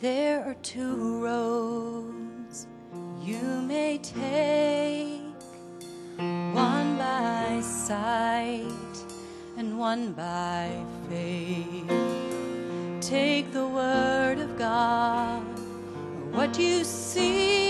There are two roads you may take, one by sight and one by faith. Take the word of God, what you see.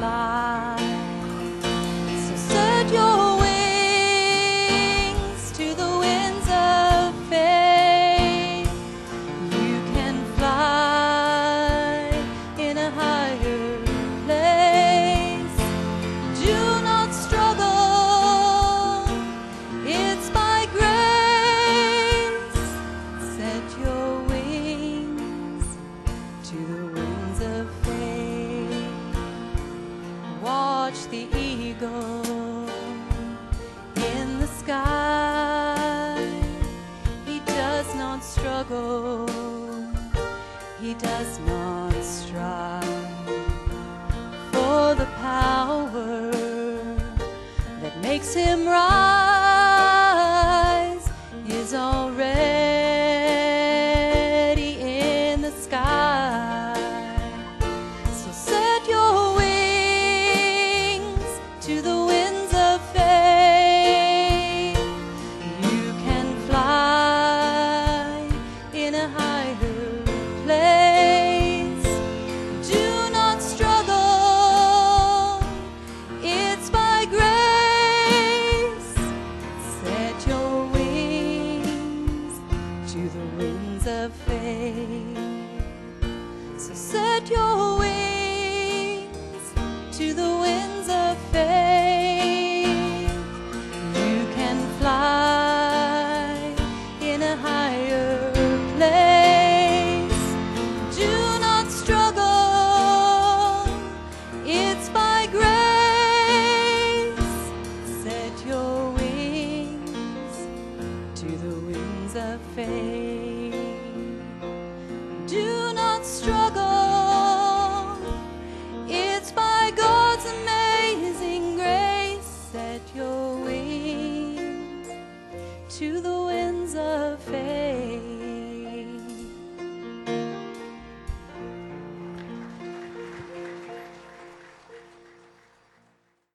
fly. watch the eagle in the sky. He does not struggle, he does not strive for the power that makes him rise. winds of faith. So set your wings to the winds of faith. You can fly in a higher place. Do not struggle, it's by grace. Set your wings to the winds of faith.